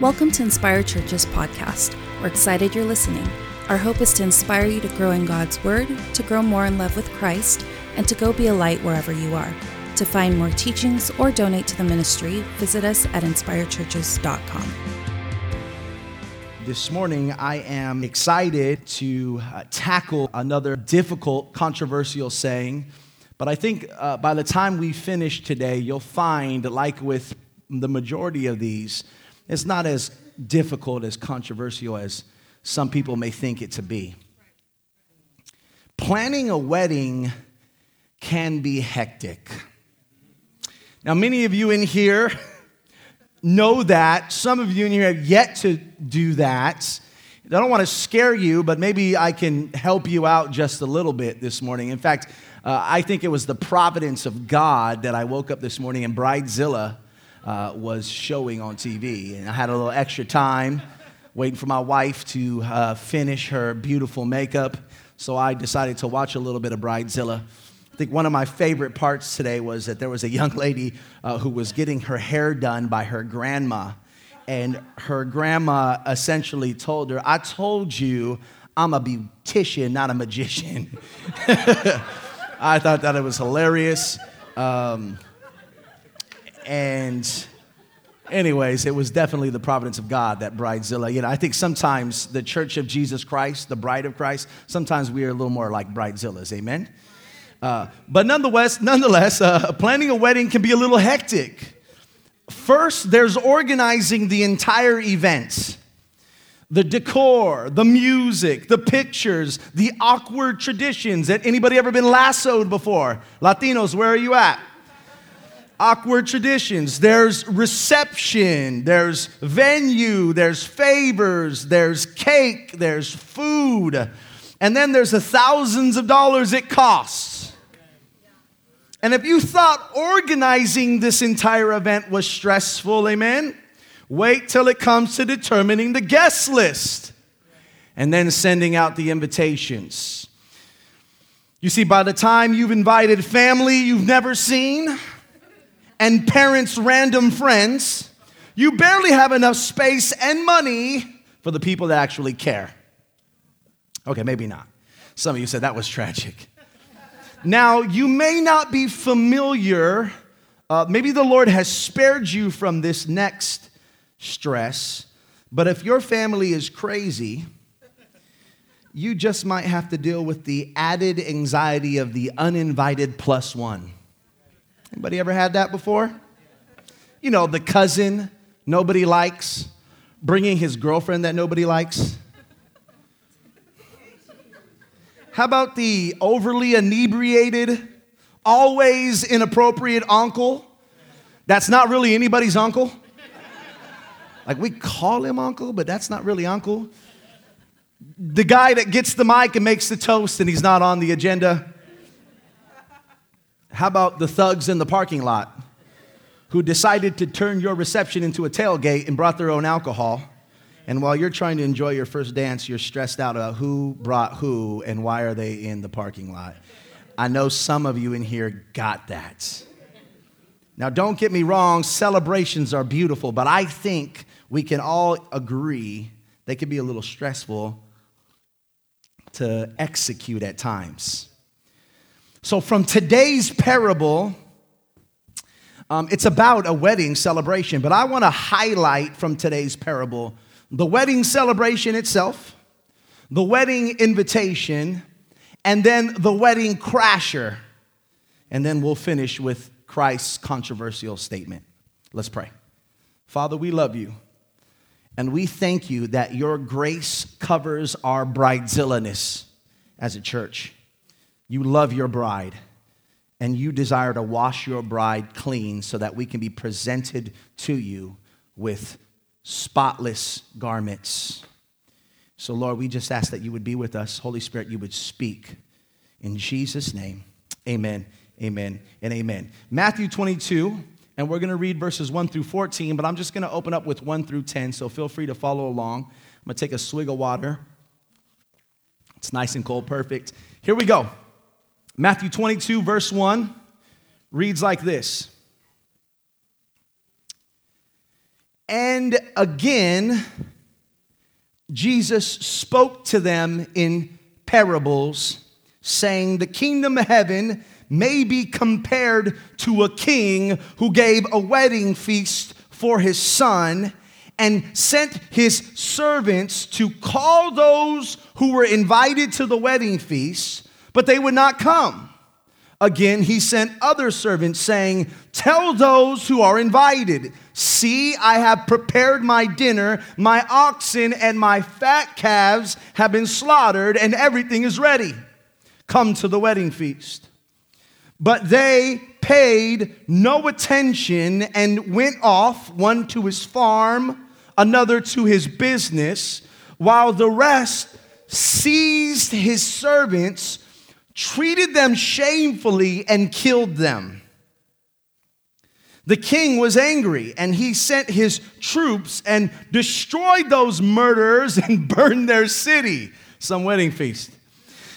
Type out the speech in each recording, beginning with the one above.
Welcome to Inspire Church's podcast. We're excited you're listening. Our hope is to inspire you to grow in God's Word, to grow more in love with Christ, and to go be a light wherever you are. To find more teachings or donate to the ministry, visit us at inspirechurches.com. This morning, I am excited to uh, tackle another difficult, controversial saying. But I think uh, by the time we finish today, you'll find, like with the majority of these, it's not as difficult, as controversial as some people may think it to be. Planning a wedding can be hectic. Now, many of you in here know that. Some of you in here have yet to do that. I don't want to scare you, but maybe I can help you out just a little bit this morning. In fact, uh, I think it was the providence of God that I woke up this morning and Bridezilla uh, was showing on TV. And I had a little extra time waiting for my wife to uh, finish her beautiful makeup. So I decided to watch a little bit of Bridezilla. I think one of my favorite parts today was that there was a young lady uh, who was getting her hair done by her grandma. And her grandma essentially told her, I told you I'm a beautician, not a magician. I thought that it was hilarious. Um, and anyways, it was definitely the providence of God that Bridezilla. You know, I think sometimes the Church of Jesus Christ, the Bride of Christ, sometimes we are a little more like Bridezillas. Amen. Uh, but nonetheless, nonetheless, uh, planning a wedding can be a little hectic. First, there's organizing the entire event. The decor, the music, the pictures, the awkward traditions. Anybody ever been lassoed before? Latinos, where are you at? Awkward traditions. There's reception, there's venue, there's favors, there's cake, there's food, and then there's the thousands of dollars it costs. And if you thought organizing this entire event was stressful, amen, wait till it comes to determining the guest list and then sending out the invitations. You see, by the time you've invited family you've never seen, and parents' random friends, you barely have enough space and money for the people that actually care. Okay, maybe not. Some of you said that was tragic. Now, you may not be familiar, uh, maybe the Lord has spared you from this next stress, but if your family is crazy, you just might have to deal with the added anxiety of the uninvited plus one. Anybody ever had that before? You know, the cousin nobody likes, bringing his girlfriend that nobody likes. How about the overly inebriated, always inappropriate uncle that's not really anybody's uncle? Like we call him uncle, but that's not really uncle. The guy that gets the mic and makes the toast and he's not on the agenda. How about the thugs in the parking lot who decided to turn your reception into a tailgate and brought their own alcohol? And while you're trying to enjoy your first dance, you're stressed out about who brought who and why are they in the parking lot. I know some of you in here got that. Now, don't get me wrong, celebrations are beautiful, but I think we can all agree they can be a little stressful to execute at times. So, from today's parable, um, it's about a wedding celebration, but I want to highlight from today's parable the wedding celebration itself, the wedding invitation, and then the wedding crasher. And then we'll finish with Christ's controversial statement. Let's pray. Father, we love you. And we thank you that your grace covers our bridezillaness as a church. You love your bride, and you desire to wash your bride clean so that we can be presented to you with spotless garments. So, Lord, we just ask that you would be with us. Holy Spirit, you would speak. In Jesus' name, amen, amen, and amen. Matthew 22, and we're going to read verses 1 through 14, but I'm just going to open up with 1 through 10, so feel free to follow along. I'm going to take a swig of water. It's nice and cold, perfect. Here we go. Matthew 22, verse 1 reads like this. And again, Jesus spoke to them in parables, saying, The kingdom of heaven may be compared to a king who gave a wedding feast for his son and sent his servants to call those who were invited to the wedding feast, but they would not come. Again, he sent other servants saying, Tell those who are invited, see, I have prepared my dinner, my oxen and my fat calves have been slaughtered, and everything is ready. Come to the wedding feast. But they paid no attention and went off, one to his farm, another to his business, while the rest seized his servants treated them shamefully, and killed them. The king was angry and he sent his troops and destroyed those murderers and burned their city. Some wedding feast.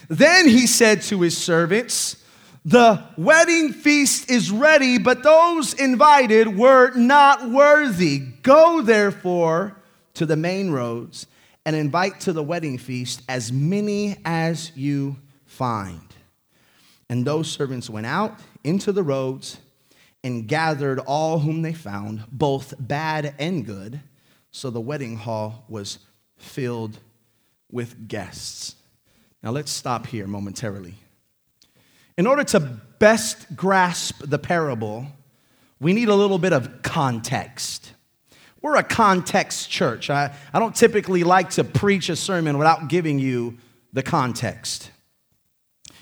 Then he said to his servants, The wedding feast is ready, but those invited were not worthy. Go therefore to the main roads and invite to the wedding feast as many as you find. And those servants went out into the roads and gathered all whom they found, both bad and good. So the wedding hall was filled with guests. Now let's stop here momentarily. In order to best grasp the parable, we need a little bit of context. We're a context church. I, I don't typically like to preach a sermon without giving you the context.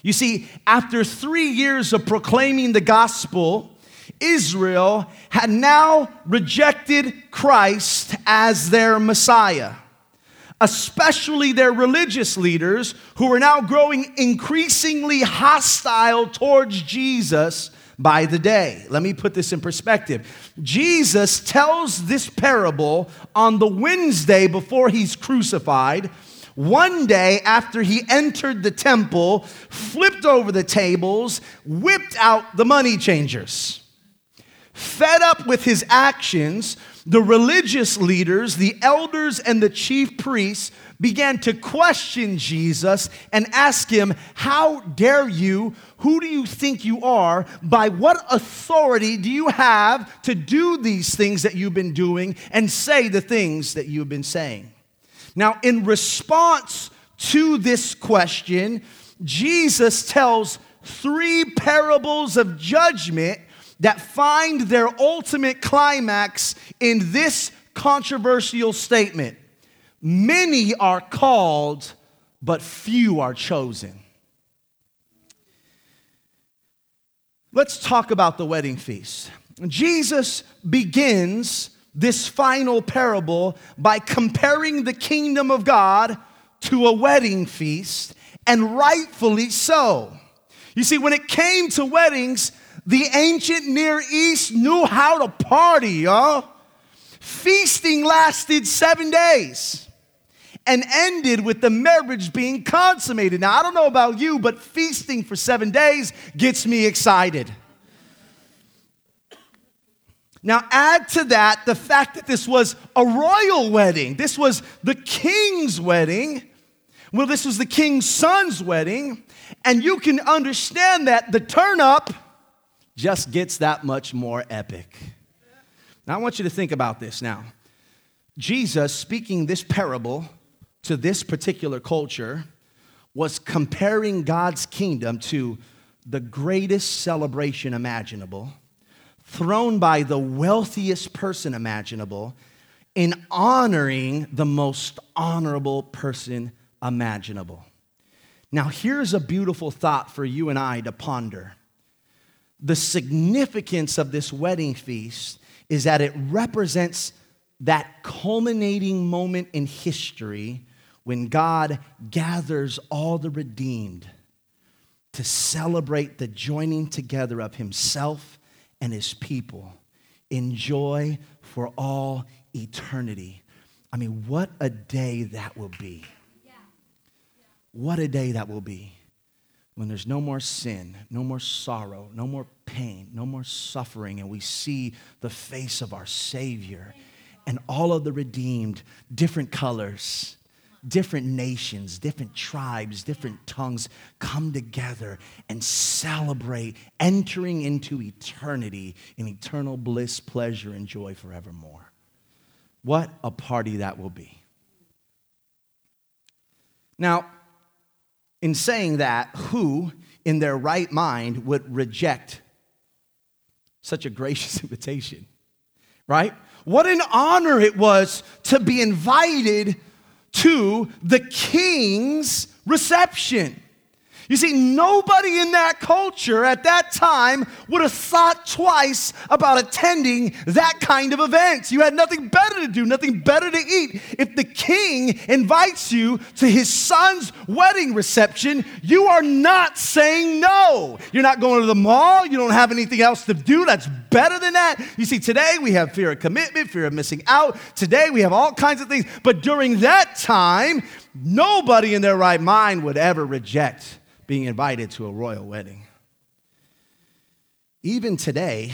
You see, after three years of proclaiming the gospel, Israel had now rejected Christ as their Messiah, especially their religious leaders who were now growing increasingly hostile towards Jesus by the day. Let me put this in perspective. Jesus tells this parable on the Wednesday before he's crucified one day, after he entered the temple, flipped over the tables, whipped out the money changers. Fed up with his actions, the religious leaders, the elders, and the chief priests began to question Jesus and ask him, How dare you? Who do you think you are? By what authority do you have to do these things that you've been doing and say the things that you've been saying? Now, in response to this question, Jesus tells three parables of judgment that find their ultimate climax in this controversial statement Many are called, but few are chosen. Let's talk about the wedding feast. Jesus begins this final parable by comparing the kingdom of God to a wedding feast, and rightfully so. You see, when it came to weddings, the ancient Near East knew how to party, y'all. Feasting lasted seven days and ended with the marriage being consummated. Now, I don't know about you, but feasting for seven days gets me excited. Now, add to that the fact that this was a royal wedding. This was the king's wedding. Well, this was the king's son's wedding. And you can understand that the turn up just gets that much more epic. Now, I want you to think about this now. Jesus, speaking this parable to this particular culture, was comparing God's kingdom to the greatest celebration imaginable thrown by the wealthiest person imaginable in honoring the most honorable person imaginable. Now, here's a beautiful thought for you and I to ponder. The significance of this wedding feast is that it represents that culminating moment in history when God gathers all the redeemed to celebrate the joining together of Himself and his people enjoy for all eternity. I mean, what a day that will be. What a day that will be when there's no more sin, no more sorrow, no more pain, no more suffering, and we see the face of our Savior and all of the redeemed, different colors, different nations, different tribes, different tongues come together and celebrate entering into eternity in eternal bliss, pleasure, and joy forevermore. What a party that will be. Now, in saying that, who in their right mind would reject such a gracious invitation? Right? What an honor it was to be invited to the king's reception. You see, nobody in that culture at that time would have thought twice about attending that kind of event. You had nothing better to do, nothing better to eat. If the king invites you to his son's wedding reception, you are not saying no. You're not going to the mall, you don't have anything else to do that's better than that. You see, today we have fear of commitment, fear of missing out. Today we have all kinds of things. But during that time, nobody in their right mind would ever reject being invited to a royal wedding. Even today,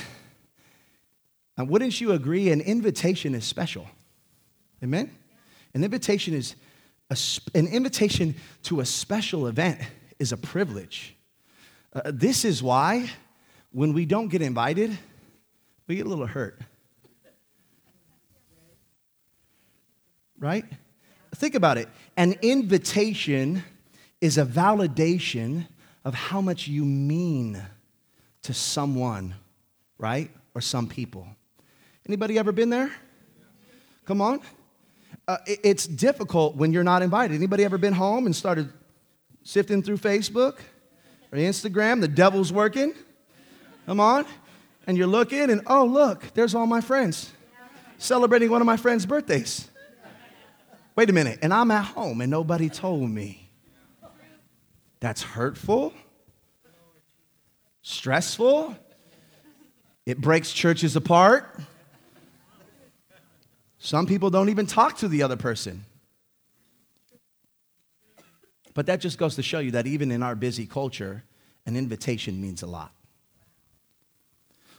wouldn't you agree, an invitation is special? Amen? An invitation is a, an invitation to a special event is a privilege. Uh, this is why when we don't get invited, we get a little hurt. Right? Think about it. An invitation is a validation of how much you mean to someone, right? Or some people. Anybody ever been there? Come on. Uh, it, it's difficult when you're not invited. Anybody ever been home and started sifting through Facebook or Instagram? The devil's working. Come on. And you're looking and oh, look, there's all my friends celebrating one of my friends' birthdays. Wait a minute. And I'm at home and nobody told me that's hurtful, stressful, it breaks churches apart. Some people don't even talk to the other person. But that just goes to show you that even in our busy culture, an invitation means a lot.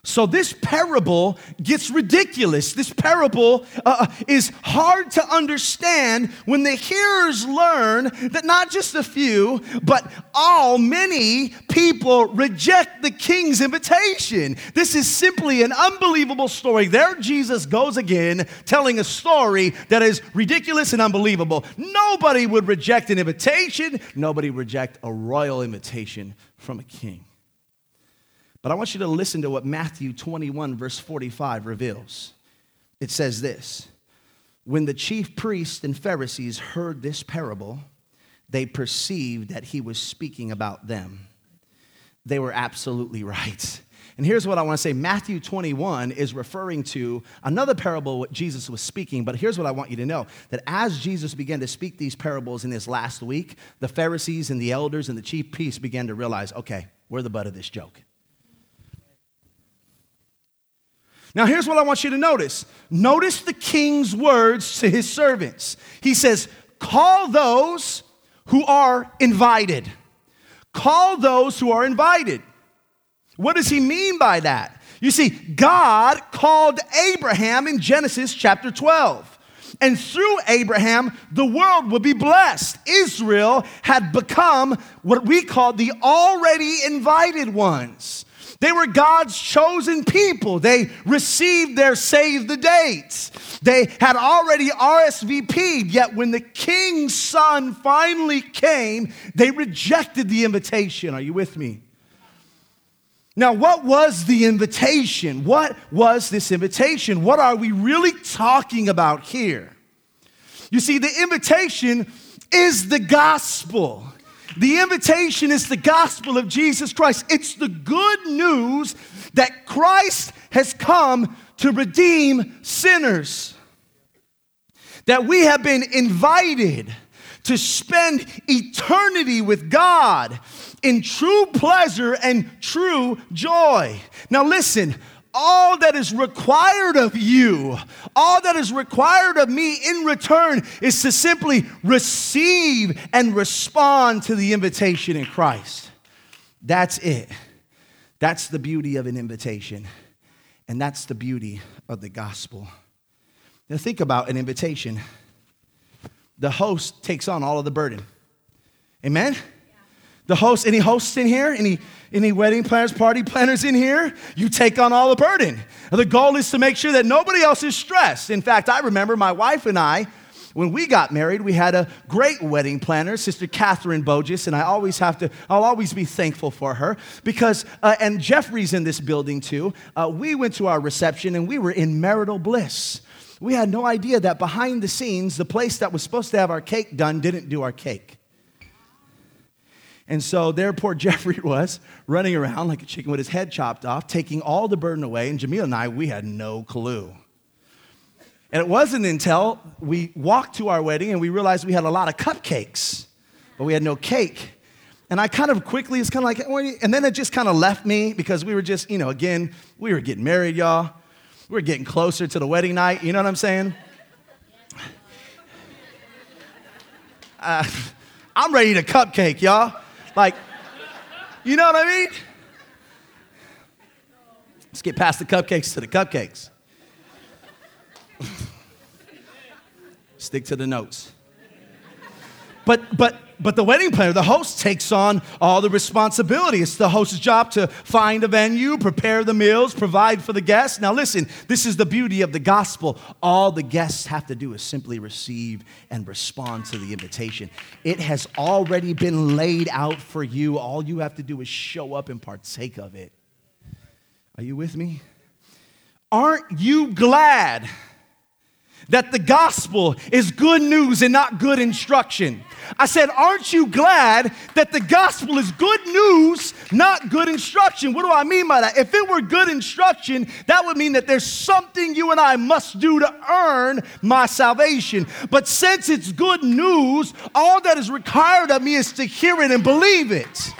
So this parable gets ridiculous. This parable uh, uh, is hard to understand when the hearers learn that not just a few, but all, many people reject the king's invitation. This is simply an unbelievable story. There Jesus goes again telling a story that is ridiculous and unbelievable. Nobody would reject an invitation, nobody would reject a royal invitation from a king. But I want you to listen to what Matthew 21, verse 45 reveals. It says this When the chief priests and Pharisees heard this parable, they perceived that he was speaking about them. They were absolutely right. And here's what I want to say Matthew 21 is referring to another parable what Jesus was speaking, but here's what I want you to know that as Jesus began to speak these parables in his last week, the Pharisees and the elders and the chief priests began to realize okay, we're the butt of this joke. Now, here's what I want you to notice notice the king's words to his servants. He says, Call those who are invited. Call those who are invited. What does he mean by that? You see, God called Abraham in Genesis chapter 12. And through Abraham, the world would be blessed. Israel had become what we call the already invited ones. They were God's chosen people. They received their save the dates. They had already RSVP'd, yet when the king's son finally came, they rejected the invitation. Are you with me? Now, what was the invitation? What was this invitation? What are we really talking about here? You see, the invitation is the gospel. The invitation is the gospel of Jesus Christ. It's the good news that Christ has come to redeem sinners. That we have been invited to spend eternity with God in true pleasure and true joy. Now, listen, all that is required of you, all that is required of me in return is to simply receive and respond to the invitation in Christ. That's it. That's the beauty of an invitation. And that's the beauty of the gospel. Now, think about an invitation. The host takes on all of the burden. Amen? The host, any hosts in here? Any, any wedding planners, party planners in here? You take on all the burden. The goal is to make sure that nobody else is stressed. In fact, I remember my wife and I, when we got married, we had a great wedding planner, Sister Catherine Bogus, and I always have to, I'll always be thankful for her because, uh, and Jeffrey's in this building too. Uh, we went to our reception and we were in marital bliss. We had no idea that behind the scenes, the place that was supposed to have our cake done didn't do our cake. And so there poor Jeffrey was running around like a chicken with his head chopped off, taking all the burden away. And Jamil and I, we had no clue. And it wasn't until we walked to our wedding and we realized we had a lot of cupcakes, but we had no cake. And I kind of quickly, it's kind of like, and then it just kind of left me because we were just, you know, again, we were getting married, y'all. We were getting closer to the wedding night. You know what I'm saying? Uh, I'm ready to cupcake, y'all. Like, you know what I mean? Let's get past the cupcakes to the cupcakes. Stick to the notes. But, but, but the wedding planner, the host, takes on all the responsibility. It's the host's job to find a venue, prepare the meals, provide for the guests. Now, listen, this is the beauty of the gospel. All the guests have to do is simply receive and respond to the invitation. It has already been laid out for you. All you have to do is show up and partake of it. Are you with me? Aren't you glad? that the gospel is good news and not good instruction. I said, Aren't you glad that the gospel is good news, not good instruction? What do I mean by that? If it were good instruction, that would mean that there's something you and I must do to earn my salvation. But since it's good news, all that is required of me is to hear it and believe it.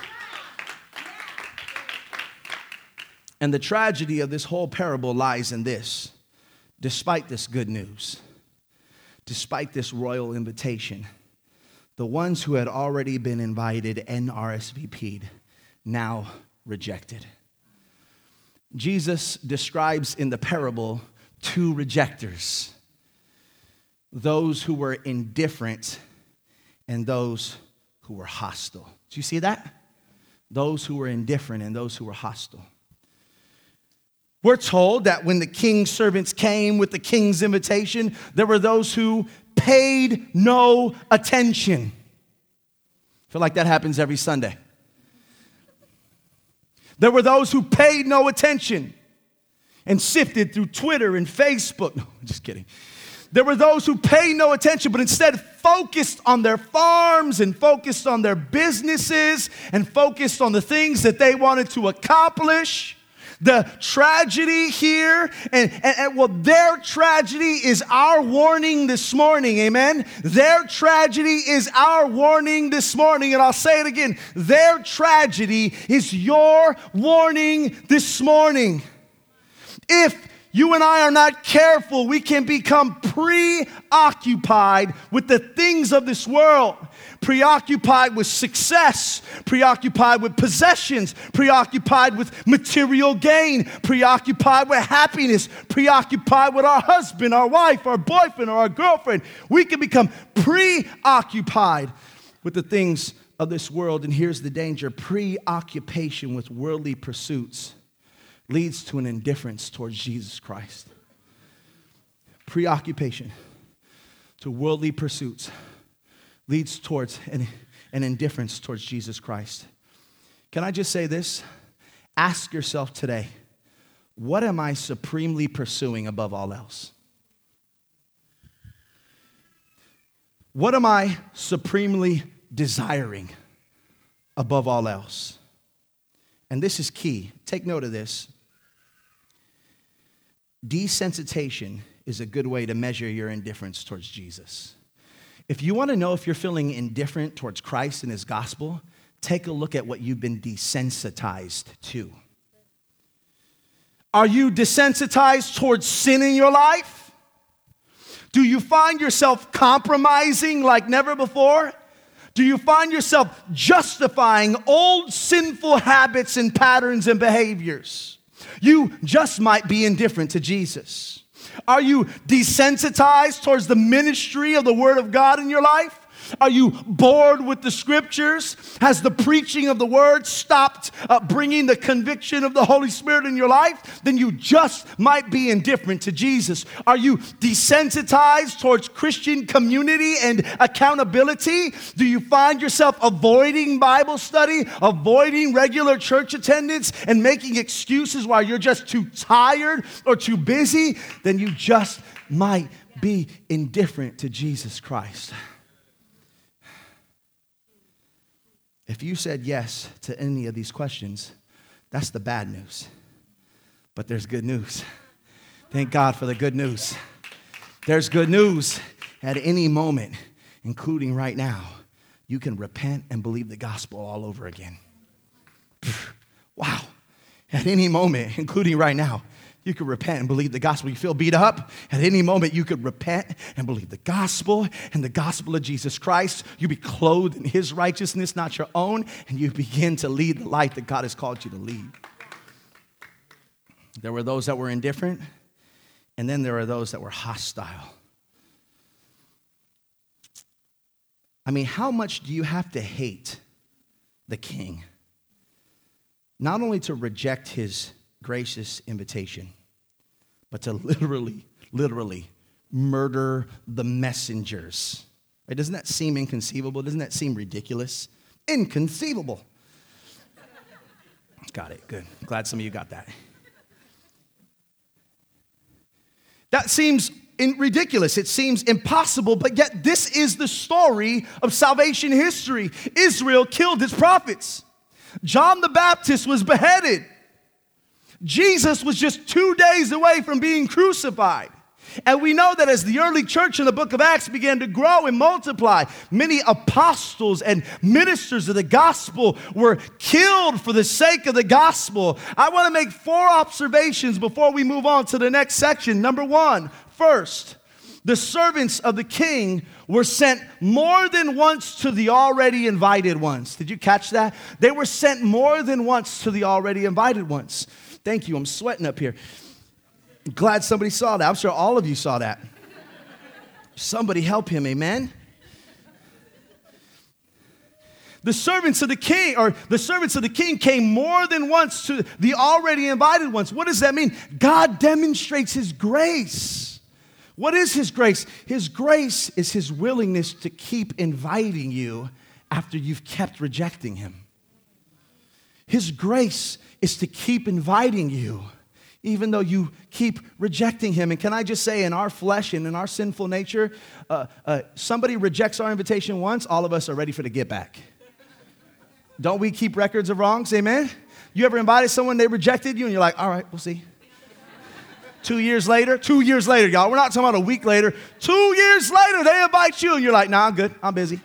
And the tragedy of this whole parable lies in this despite this good news, despite this royal invitation, the ones who had already been invited and RSVP'd now rejected. Jesus describes in the parable two rejectors those who were indifferent and those who were hostile. Do you see that? Those who were indifferent and those who were hostile. We're told that when the king's servants came with the king's invitation, there were those who paid no attention. I feel like that happens every Sunday. There were those who paid no attention and sifted through Twitter and Facebook. No, just kidding. There were those who paid no attention, but instead focused on their farms and focused on their businesses and focused on the things that they wanted to accomplish. The tragedy here, and, and, and, well, their tragedy is our warning this morning, amen? Their tragedy is our warning this morning, and I'll say it again. Their tragedy is your warning this morning. If you and I are not careful, we can become preoccupied with the things of this world preoccupied with success, preoccupied with possessions, preoccupied with material gain, preoccupied with happiness, preoccupied with our husband, our wife, our boyfriend, or our girlfriend. We can become preoccupied with the things of this world. And here's the danger preoccupation with worldly pursuits leads to an indifference towards Jesus Christ. Preoccupation to worldly pursuits leads towards an, an indifference towards Jesus Christ. Can I just say this? Ask yourself today what am I supremely pursuing above all else? What am I supremely desiring above all else? And this is key. Take note of this. Desensitization is a good way to measure your indifference towards Jesus. If you want to know if you're feeling indifferent towards Christ and his gospel, take a look at what you've been desensitized to. Are you desensitized towards sin in your life? Do you find yourself compromising like never before? Do you find yourself justifying old sinful habits and patterns and behaviors? You just might be indifferent to Jesus. Are you desensitized towards the ministry of the Word of God in your life? Are you bored with the scriptures? Has the preaching of the word stopped uh, bringing the conviction of the Holy Spirit in your life? Then you just might be indifferent to Jesus. Are you desensitized towards Christian community and accountability? Do you find yourself avoiding Bible study, avoiding regular church attendance, and making excuses while you're just too tired or too busy? Then you just might be indifferent to Jesus Christ. If you said yes to any of these questions, that's the bad news. But there's good news. Thank God for the good news. There's good news at any moment, including right now. You can repent and believe the gospel all over again. Wow. At any moment, including right now, you could repent and believe the gospel. You feel beat up? At any moment, you could repent and believe the gospel and the gospel of Jesus Christ. You be clothed in his righteousness, not your own, and you begin to lead the life that God has called you to lead. There were those that were indifferent, and then there are those that were hostile. I mean, how much do you have to hate the king? Not only to reject his gracious invitation, but to literally, literally murder the messengers. Right? Doesn't that seem inconceivable? Doesn't that seem ridiculous? Inconceivable. got it. Good. Glad some of you got that. That seems ridiculous. It seems impossible, but yet this is the story of salvation history. Israel killed its prophets. John the Baptist was beheaded. Jesus was just two days away from being crucified. And we know that as the early church in the book of Acts began to grow and multiply, many apostles and ministers of the gospel were killed for the sake of the gospel. I want to make four observations before we move on to the next section. Number one, first, the servants of the king were sent more than once to the already invited ones. Did you catch that? They were sent more than once to the already invited ones. Thank you. I'm sweating up here. Glad somebody saw that. I'm sure all of you saw that. Somebody help him, amen? The servants of the king, or the servants of the king, came more than once to the already invited ones. What does that mean? God demonstrates his grace. What is his grace? His grace is his willingness to keep inviting you after you've kept rejecting him. His grace is to keep inviting you, even though you keep rejecting Him. And can I just say, in our flesh and in our sinful nature, uh, uh, somebody rejects our invitation once, all of us are ready for the get back. Don't we keep records of wrongs? Amen? You ever invited someone, they rejected you, and you're like, all right, we'll see. Two years later, two years later, y'all, we're not talking about a week later. Two years later, they invite you, and you're like, nah, I'm good, I'm busy.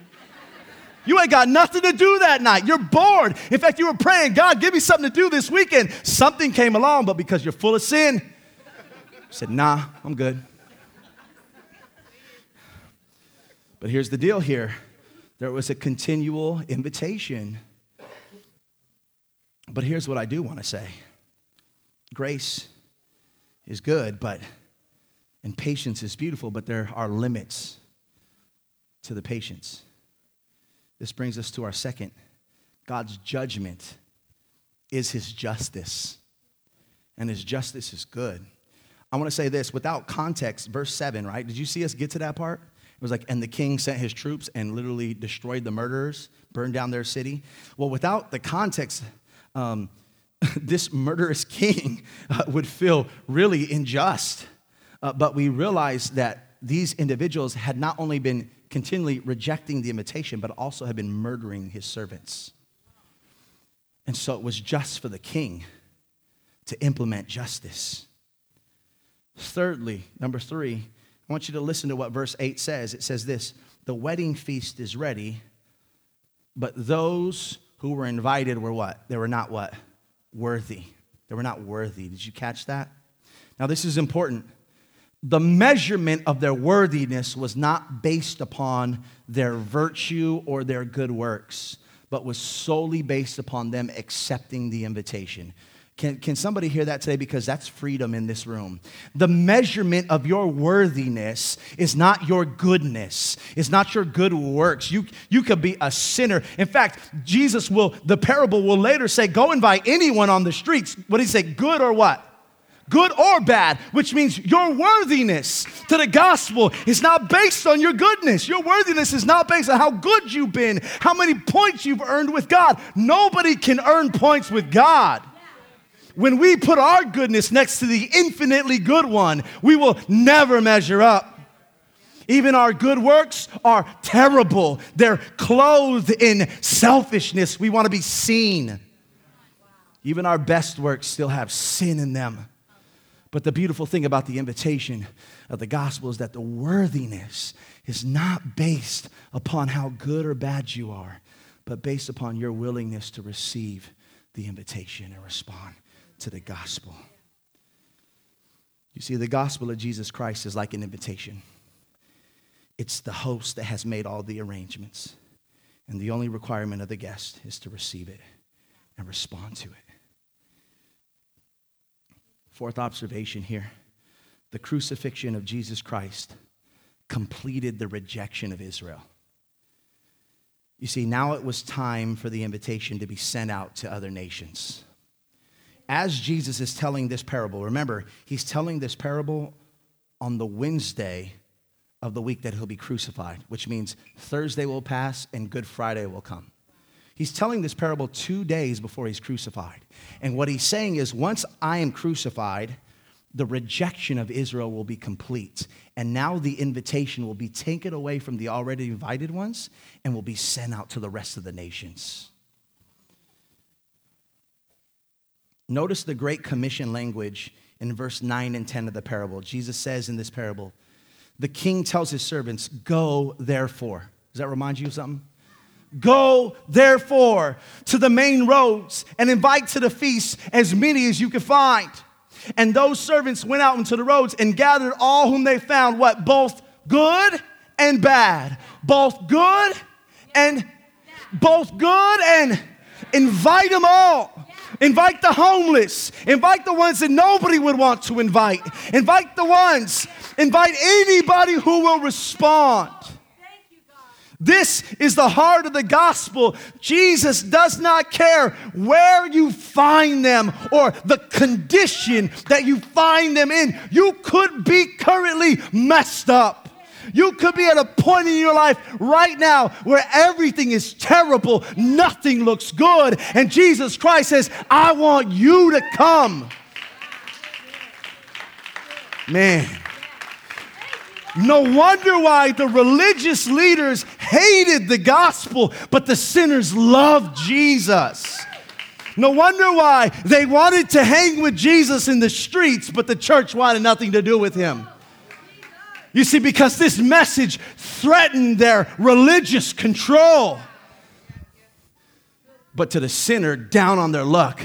You ain't got nothing to do that night. You're bored. In fact, you were praying, God, give me something to do this weekend. Something came along, but because you're full of sin, you said, nah, I'm good. But here's the deal here there was a continual invitation. But here's what I do want to say grace is good, but and patience is beautiful, but there are limits to the patience. This brings us to our second God's judgment is his justice, and his justice is good. I want to say this without context, verse 7, right? Did you see us get to that part? It was like, and the king sent his troops and literally destroyed the murderers, burned down their city. Well, without the context, um, this murderous king uh, would feel really unjust. Uh, but we realize that these individuals had not only been continually rejecting the invitation, but also had been murdering his servants. And so it was just for the king to implement justice. Thirdly, number three, I want you to listen to what verse 8 says. It says this The wedding feast is ready, but those who were invited were what? They were not what? Worthy. They were not worthy. Did you catch that? Now, this is important the measurement of their worthiness was not based upon their virtue or their good works, but was solely based upon them accepting the invitation. Can, can somebody hear that today? Because that's freedom in this room. The measurement of your worthiness is not your goodness, it's not your good works. You, you could be a sinner. In fact, Jesus will, the parable will later say, Go invite anyone on the streets. What did he say? Good or what? Good or bad, which means your worthiness to the gospel is not based on your goodness. Your worthiness is not based on how good you've been, how many points you've earned with God. Nobody can earn points with God. When we put our goodness next to the infinitely good one, we will never measure up. Even our good works are terrible. They're clothed in selfishness. We want to be seen. Even our best works still have sin in them. But the beautiful thing about the invitation of the gospel is that the worthiness is not based upon how good or bad you are, but based upon your willingness to receive the invitation and respond to the gospel. You see, the gospel of Jesus Christ is like an invitation. It's the host that has made all the arrangements. And the only requirement of the guest is to receive it and respond to it. Fourth observation here the crucifixion of Jesus Christ completed the rejection of Israel. You see, now it was time for the invitation to be sent out to other nations. As Jesus is telling this parable, remember, he's telling this parable on the Wednesday of the week that he'll be crucified, which means Thursday will pass and Good Friday will come. He's telling this parable two days before he's crucified. And what he's saying is once I am crucified, the rejection of Israel will be complete. And now the invitation will be taken away from the already invited ones and will be sent out to the rest of the nations. Notice the Great Commission language in verse 9 and 10 of the parable. Jesus says in this parable, the king tells his servants, Go therefore. Does that remind you of something? Go therefore to the main roads and invite to the feast as many as you can find. And those servants went out into the roads and gathered all whom they found, what? Both good and bad. Both good and both good and invite them all. Invite the homeless. Invite the ones that nobody would want to invite. Invite the ones. Invite anybody who will respond. This is the heart of the gospel. Jesus does not care where you find them or the condition that you find them in. You could be currently messed up. You could be at a point in your life right now where everything is terrible, nothing looks good, and Jesus Christ says, I want you to come. Man. No wonder why the religious leaders hated the gospel, but the sinners loved Jesus. No wonder why they wanted to hang with Jesus in the streets, but the church wanted nothing to do with him. You see, because this message threatened their religious control. But to the sinner down on their luck,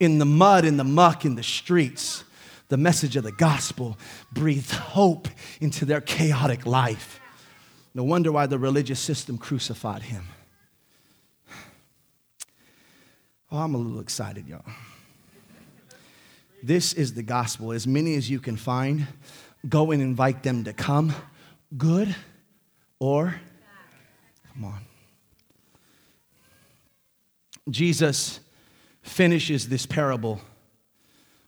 in the mud, in the muck, in the streets, the message of the gospel breathed hope into their chaotic life. No wonder why the religious system crucified him. Oh, I'm a little excited, y'all. This is the gospel. As many as you can find, go and invite them to come, good or come on. Jesus finishes this parable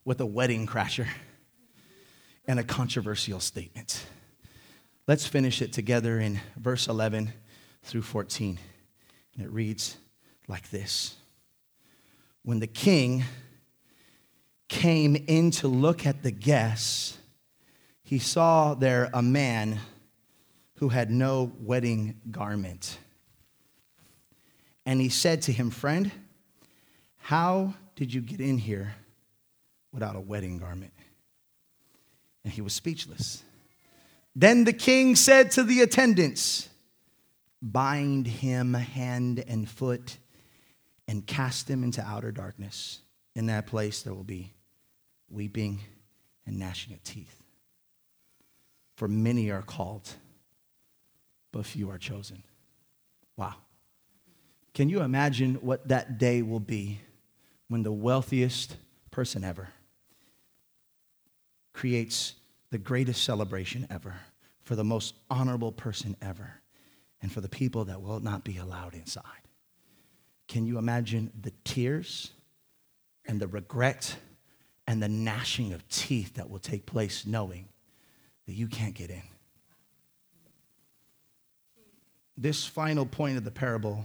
with a wedding crasher and a controversial statement. Let's finish it together in verse 11 through 14. And it reads like this When the king came in to look at the guests, he saw there a man who had no wedding garment. And he said to him, Friend, how did you get in here without a wedding garment. And he was speechless. Then the king said to the attendants, Bind him hand and foot and cast him into outer darkness. In that place there will be weeping and gnashing of teeth. For many are called, but few are chosen. Wow. Can you imagine what that day will be when the wealthiest, person ever creates the greatest celebration ever for the most honorable person ever and for the people that will not be allowed inside. Can you imagine the tears and the regret and the gnashing of teeth that will take place knowing that you can't get in? This final point of the parable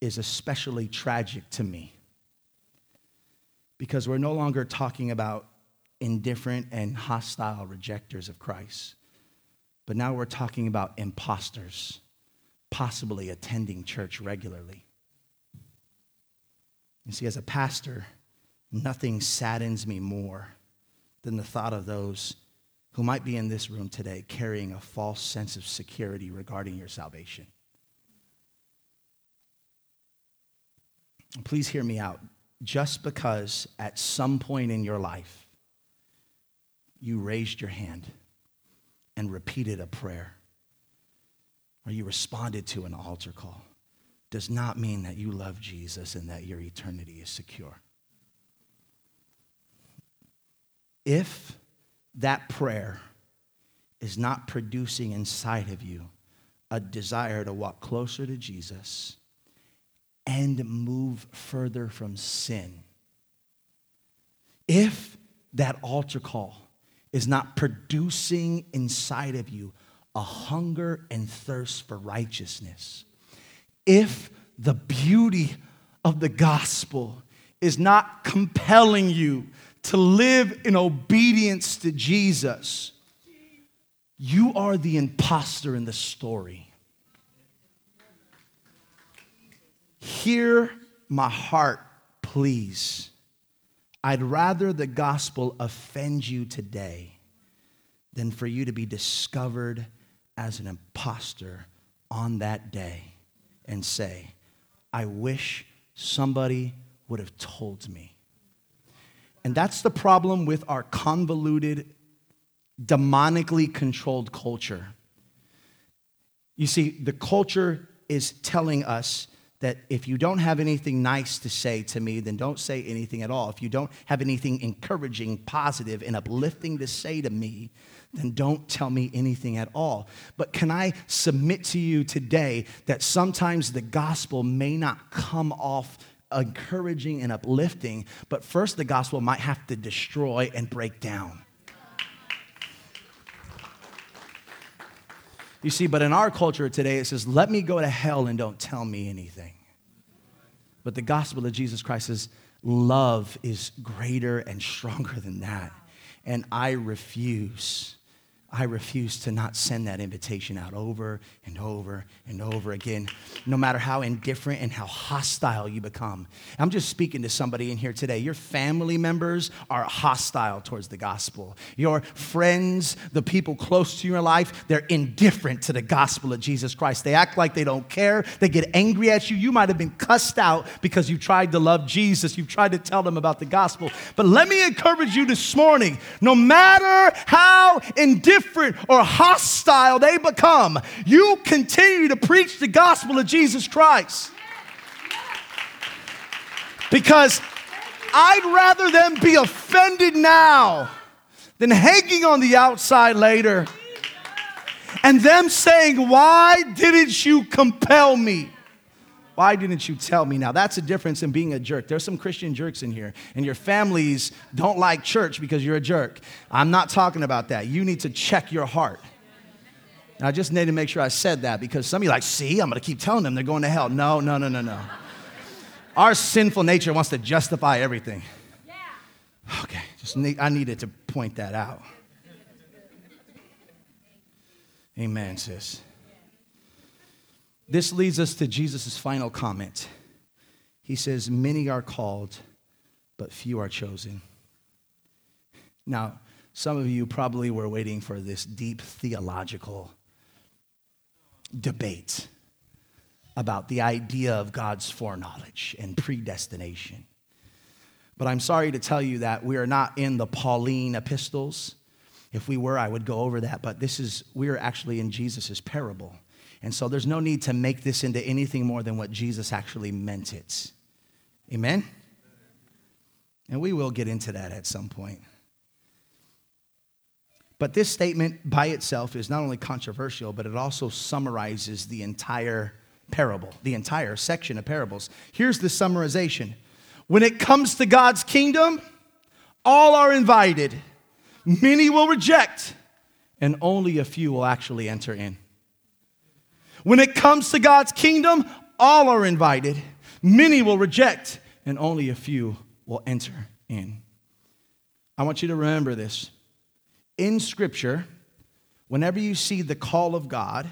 is especially tragic to me because we're no longer talking about indifferent and hostile rejectors of Christ, but now we're talking about imposters, possibly attending church regularly. You see, as a pastor, nothing saddens me more than the thought of those who might be in this room today carrying a false sense of security regarding your salvation. Please hear me out. Just because at some point in your life you raised your hand and repeated a prayer or you responded to an altar call does not mean that you love Jesus and that your eternity is secure. If that prayer is not producing inside of you a desire to walk closer to Jesus and move further from sin, if that altar call is not producing inside of you a hunger and thirst for righteousness, if the beauty of the gospel is not compelling you to live in obedience to Jesus, you are the imposter in the story. Hear my heart, please. I'd rather the gospel offend you today than for you to be discovered as an impostor on that day and say, I wish somebody would have told me. And that's the problem with our convoluted, demonically controlled culture. You see, the culture is telling us that if you don't have anything nice to say to me, then don't say anything at all. If you don't have anything encouraging, positive, and uplifting to say to me, then don't tell me anything at all. But can I submit to you today that sometimes the gospel may not come off encouraging and uplifting, but first the gospel might have to destroy and break down. You see, but in our culture today, it says, let me go to hell and don't tell me anything. But the gospel of Jesus Christ is love is greater and stronger than that. And I refuse I refuse to not send that invitation out over and over and over again, no matter how indifferent and how hostile you become. I'm just speaking to somebody in here today. Your family members are hostile towards the gospel. Your friends, the people close to your life, they're indifferent to the gospel of Jesus Christ. They act like they don't care. They get angry at you. You might have been cussed out because you tried to love Jesus. You've tried to tell them about the gospel. But let me encourage you this morning no matter how indifferent, indifferent or hostile they become, you continue to preach the gospel of Jesus Christ. Because I'd rather them be offended now than hanging on the outside later and them saying, Why didn't you compel me? Why didn't you tell me? Now, that's a difference in being a jerk. There's some Christian jerks in here, and your families don't like church because you're a jerk. I'm not talking about that. You need to check your heart. I just need to make sure I said that because some of you like, see, I'm going to keep telling them they're going to hell. No, no, no, no, no. Our sinful nature wants to justify everything. Okay, just need, I needed to point that out. Amen, sis. This leads us to Jesus' final comment. He says, Many are called, but few are chosen. Now, some of you probably were waiting for this deep theological debate about the idea of God's foreknowledge and predestination. But I'm sorry to tell you that we are not in the Pauline epistles. If we were, I would go over that. But this is, we're actually in Jesus' parable. And so there's no need to make this into anything more than what Jesus actually meant it. Amen? And we will get into that at some point. But this statement by itself is not only controversial, but it also summarizes the entire parable, the entire section of parables. Here's the summarization When it comes to God's kingdom, all are invited, many will reject, and only a few will actually enter in. When it comes to God's kingdom, all are invited, many will reject, and only a few will enter in. I want you to remember this. In Scripture, whenever you see the call of God,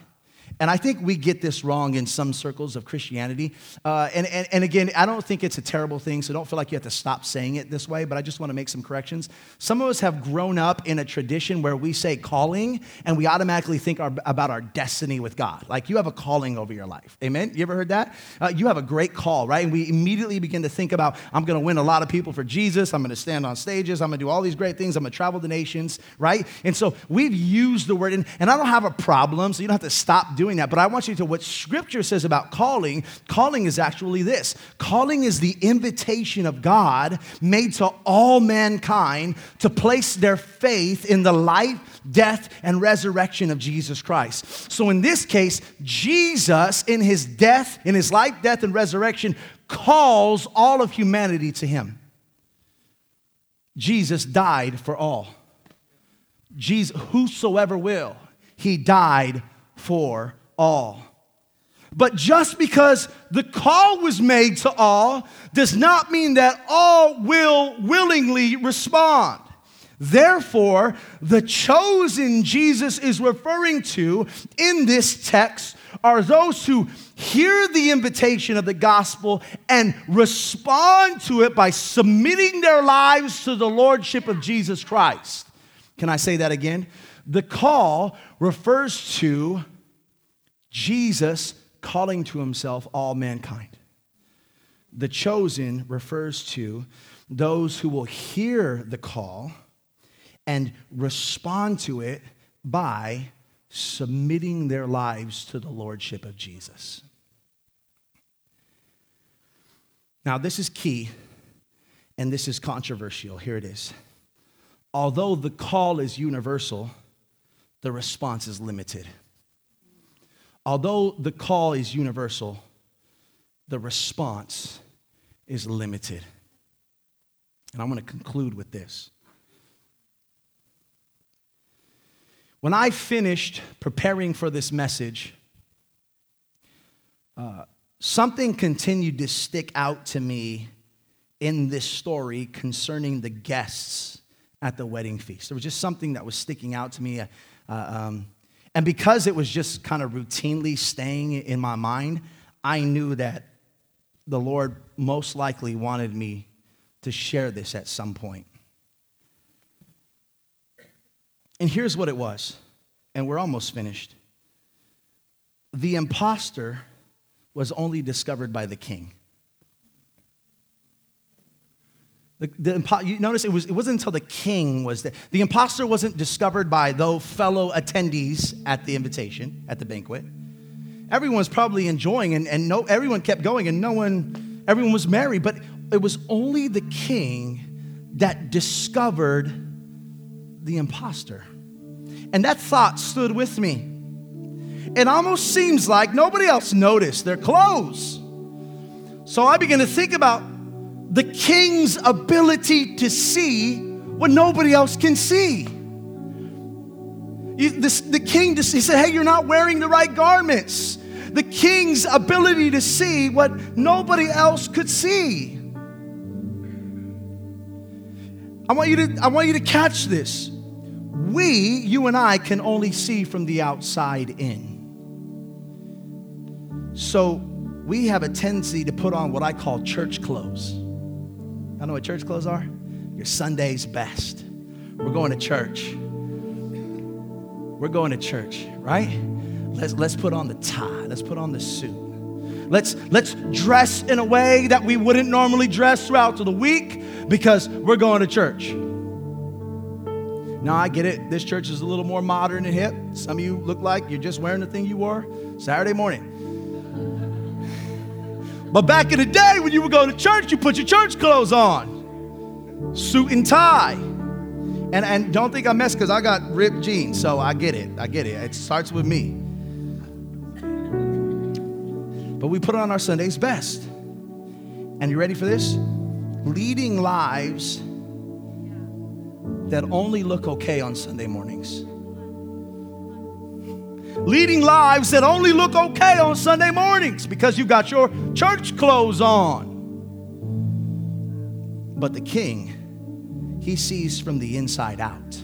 and I think we get this wrong in some circles of Christianity. Uh, and, and, and again, I don't think it's a terrible thing, so don't feel like you have to stop saying it this way, but I just want to make some corrections. Some of us have grown up in a tradition where we say calling and we automatically think our, about our destiny with God. Like you have a calling over your life. Amen? You ever heard that? Uh, you have a great call, right? And we immediately begin to think about, I'm going to win a lot of people for Jesus. I'm going to stand on stages. I'm going to do all these great things. I'm going to travel the nations, right? And so we've used the word, and, and I don't have a problem, so you don't have to stop doing that. But I want you to what scripture says about calling. Calling is actually this calling is the invitation of God made to all mankind to place their faith in the life, death, and resurrection of Jesus Christ. So in this case, Jesus, in his death, in his life, death, and resurrection, calls all of humanity to him. Jesus died for all. Jesus, whosoever will, he died for all. But just because the call was made to all does not mean that all will willingly respond. Therefore, the chosen Jesus is referring to in this text are those who hear the invitation of the gospel and respond to it by submitting their lives to the lordship of Jesus Christ. Can I say that again? The call refers to Jesus calling to himself all mankind. The chosen refers to those who will hear the call and respond to it by submitting their lives to the lordship of Jesus. Now, this is key and this is controversial. Here it is. Although the call is universal, the response is limited. Although the call is universal, the response is limited. And I'm going to conclude with this. When I finished preparing for this message, uh, something continued to stick out to me in this story concerning the guests at the wedding feast. There was just something that was sticking out to me. Uh, um, and because it was just kind of routinely staying in my mind, I knew that the Lord most likely wanted me to share this at some point. And here's what it was, and we're almost finished. The impostor was only discovered by the king. The, the, you notice it, was, it wasn't until the king was there. The impostor wasn't discovered by those fellow attendees at the invitation, at the banquet. Everyone was probably enjoying, and, and no, everyone kept going, and no one, everyone was merry. But it was only the king that discovered the impostor. And that thought stood with me. It almost seems like nobody else noticed their clothes. So I began to think about the king's ability to see what nobody else can see. This, the king, he said, Hey, you're not wearing the right garments. The king's ability to see what nobody else could see. I want you to, I want you to catch this. We, you and I, can only see from the outside in. So we have a tendency to put on what I call church clothes. I know what church clothes are? Your Sunday's best. We're going to church. We're going to church, right? Let's, let's put on the tie. Let's put on the suit. Let's, let's dress in a way that we wouldn't normally dress throughout the week because we're going to church. Now, I get it. This church is a little more modern and hip. Some of you look like you're just wearing the thing you wore Saturday morning. But back in the day when you were going to church, you put your church clothes on. suit and tie. And, and don't think I mess because I got ripped jeans, so I get it. I get it. It starts with me. But we put on our Sunday's best. And you ready for this? Leading lives that only look okay on Sunday mornings. Leading lives that only look okay on Sunday mornings because you've got your church clothes on. But the king, he sees from the inside out.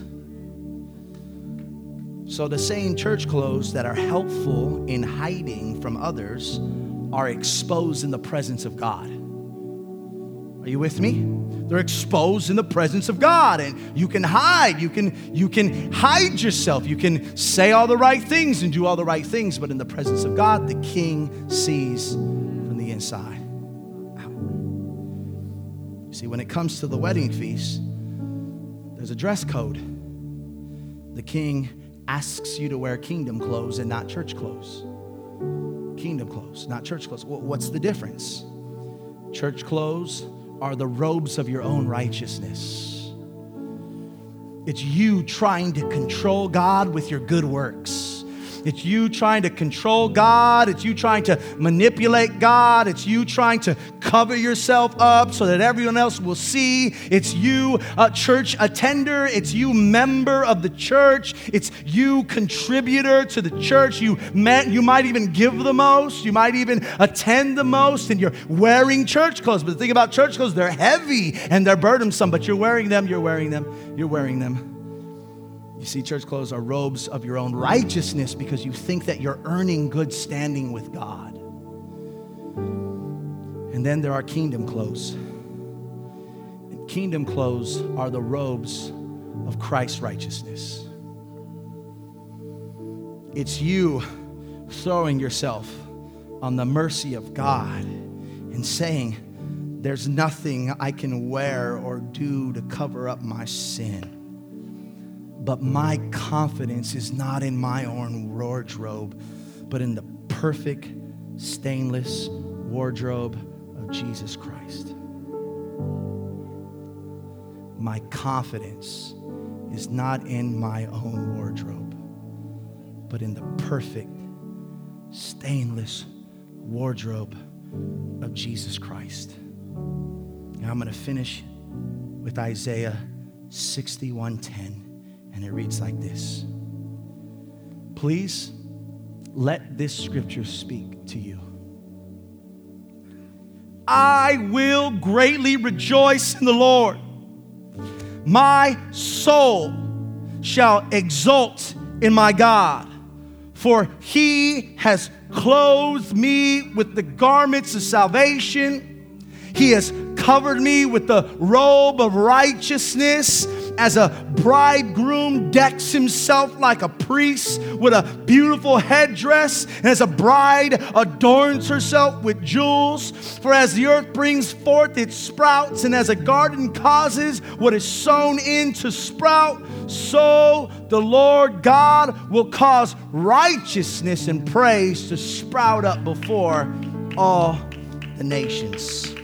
So the same church clothes that are helpful in hiding from others are exposed in the presence of God. Are you with me? They're exposed in the presence of God and you can hide. You can you can hide yourself. You can say all the right things and do all the right things, but in the presence of God, the king sees from the inside out. You see, when it comes to the wedding feast, there's a dress code. The king asks you to wear kingdom clothes and not church clothes. Kingdom clothes, not church clothes. What's the difference? Church clothes are the robes of your own righteousness. It's you trying to control God with your good works. It's you trying to control God. It's you trying to manipulate God. It's you trying to cover yourself up so that everyone else will see. It's you, a church attender. It's you, member of the church. It's you, contributor to the church. You, met, you might even give the most. You might even attend the most, and you're wearing church clothes. But the thing about church clothes, they're heavy and they're burdensome, but you're wearing them, you're wearing them, you're wearing them. You see, church clothes are robes of your own righteousness because you think that you're earning good standing with God. And then there are kingdom clothes. And kingdom clothes are the robes of Christ's righteousness. It's you throwing yourself on the mercy of God and saying, There's nothing I can wear or do to cover up my sin. But my confidence is not in my own wardrobe, but in the perfect, stainless wardrobe of Jesus Christ. My confidence is not in my own wardrobe, but in the perfect, stainless wardrobe of Jesus Christ. Now I'm going to finish with Isaiah 61:10. And it reads like this Please let this scripture speak to you. I will greatly rejoice in the Lord. My soul shall exult in my God, for he has clothed me with the garments of salvation. He has covered me with the robe of righteousness as a bridegroom decks himself like a priest with a beautiful headdress, and as a bride adorns herself with jewels. For as the earth brings forth its sprouts, and as a garden causes what is sown in to sprout, so the Lord God will cause righteousness and praise to sprout up before all the nations.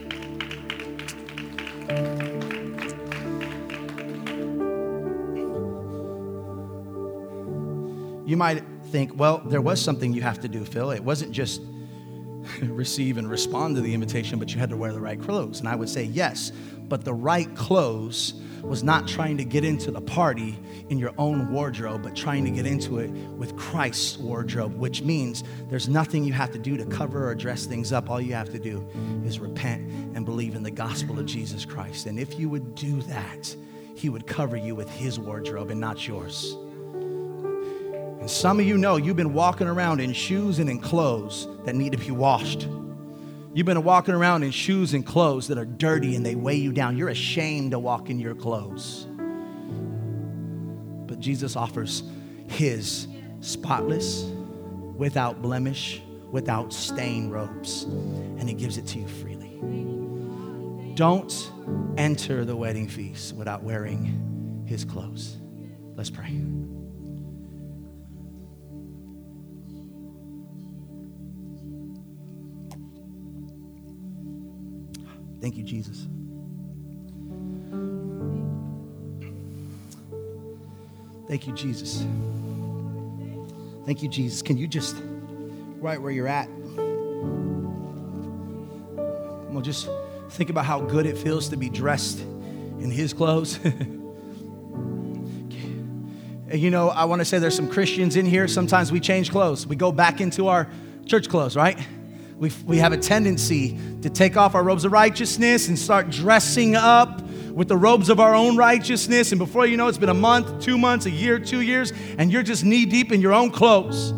You might think, well, there was something you have to do, Phil. It wasn't just receive and respond to the invitation, but you had to wear the right clothes. And I would say, yes, but the right clothes was not trying to get into the party in your own wardrobe, but trying to get into it with Christ's wardrobe, which means there's nothing you have to do to cover or dress things up. All you have to do is repent and believe in the gospel of Jesus Christ. And if you would do that, He would cover you with His wardrobe and not yours. And some of you know you've been walking around in shoes and in clothes that need to be washed. You've been walking around in shoes and clothes that are dirty and they weigh you down. You're ashamed to walk in your clothes. But Jesus offers his spotless, without blemish, without stain robes, and he gives it to you freely. Don't enter the wedding feast without wearing his clothes. Let's pray. Thank you, Jesus. Thank you, Jesus. Thank you, Jesus. Can you just, right where you're at, well, just think about how good it feels to be dressed in His clothes. you know, I want to say there's some Christians in here. Sometimes we change clothes, we go back into our church clothes, right? We, we have a tendency to take off our robes of righteousness and start dressing up with the robes of our own righteousness. And before you know, it's been a month, two months, a year, two years, and you're just knee deep in your own clothes.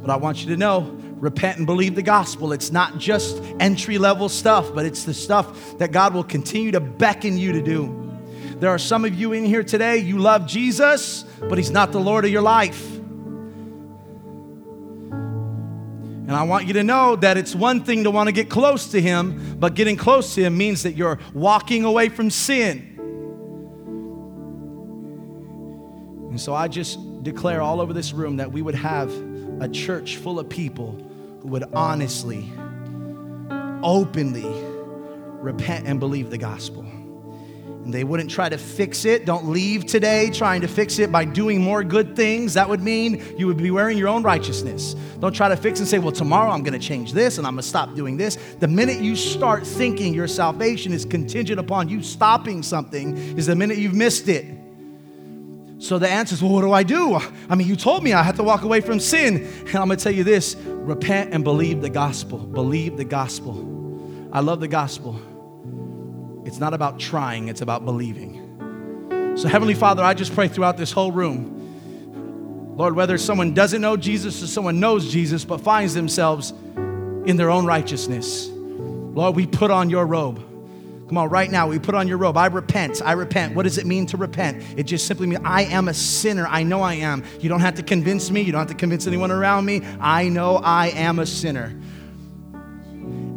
But I want you to know repent and believe the gospel. It's not just entry level stuff, but it's the stuff that God will continue to beckon you to do. There are some of you in here today, you love Jesus, but He's not the Lord of your life. And I want you to know that it's one thing to want to get close to Him, but getting close to Him means that you're walking away from sin. And so I just declare all over this room that we would have a church full of people who would honestly, openly repent and believe the gospel. They wouldn't try to fix it. Don't leave today trying to fix it by doing more good things. That would mean you would be wearing your own righteousness. Don't try to fix and say, well, tomorrow I'm going to change this and I'm going to stop doing this. The minute you start thinking your salvation is contingent upon you stopping something, is the minute you've missed it. So the answer is, well, what do I do? I mean, you told me I had to walk away from sin. And I'm going to tell you this repent and believe the gospel. Believe the gospel. I love the gospel. It's not about trying, it's about believing. So, Heavenly Father, I just pray throughout this whole room, Lord, whether someone doesn't know Jesus or someone knows Jesus but finds themselves in their own righteousness, Lord, we put on your robe. Come on, right now, we put on your robe. I repent. I repent. What does it mean to repent? It just simply means I am a sinner. I know I am. You don't have to convince me. You don't have to convince anyone around me. I know I am a sinner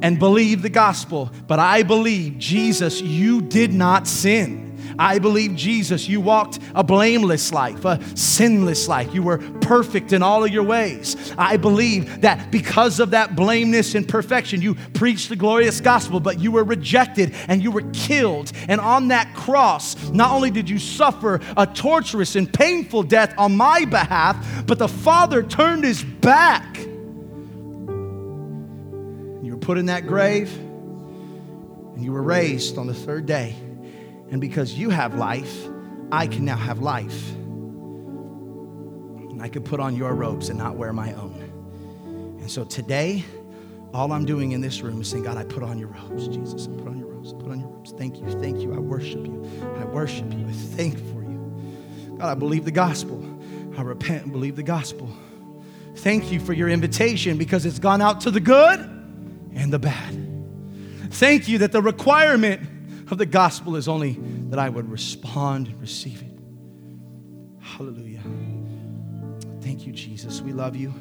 and believe the gospel, but I believe, Jesus, you did not sin. I believe, Jesus, you walked a blameless life, a sinless life. You were perfect in all of your ways. I believe that because of that blameless and perfection, you preached the glorious gospel, but you were rejected and you were killed. And on that cross, not only did you suffer a torturous and painful death on my behalf, but the Father turned his back put in that grave and you were raised on the third day. And because you have life, I can now have life. And I can put on your robes and not wear my own. And so today, all I'm doing in this room is saying, God, I put on your robes, Jesus. I put on your robes. I put on your robes. Thank you. Thank you. I worship you. I worship you. I thank for you. God, I believe the gospel. I repent and believe the gospel. Thank you for your invitation because it's gone out to the good and the bad. Thank you that the requirement of the gospel is only that I would respond and receive it. Hallelujah. Thank you, Jesus. We love you.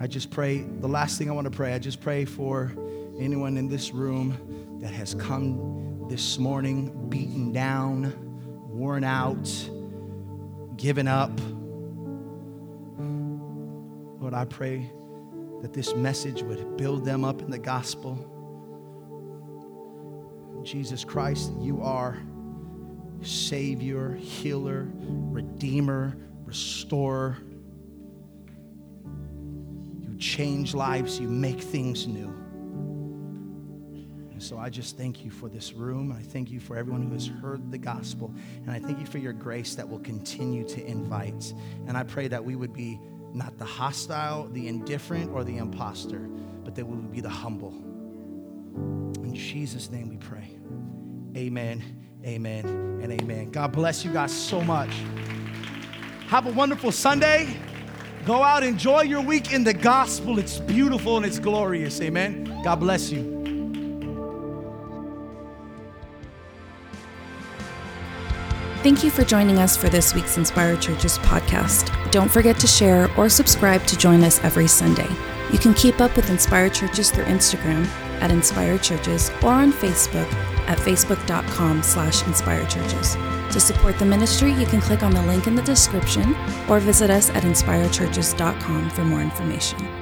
I just pray, the last thing I want to pray, I just pray for anyone in this room that has come this morning beaten down, worn out, given up. Lord, I pray that this message would build them up in the gospel. Jesus Christ, you are Savior, healer, redeemer, restorer. You change lives, you make things new. And so I just thank you for this room. I thank you for everyone who has heard the gospel. And I thank you for your grace that will continue to invite. And I pray that we would be not the hostile, the indifferent, or the impostor, but that we would be the humble. In Jesus' name we pray. Amen, amen, and amen. God bless you guys so much. Have a wonderful Sunday. Go out, enjoy your week in the gospel. It's beautiful and it's glorious. Amen. God bless you. Thank you for joining us for this week's Inspire Churches podcast. Don't forget to share or subscribe to join us every Sunday. You can keep up with Inspire Churches through Instagram at Inspire Churches or on Facebook at facebook.com slash Inspire Churches. To support the ministry, you can click on the link in the description or visit us at inspirechurches.com for more information.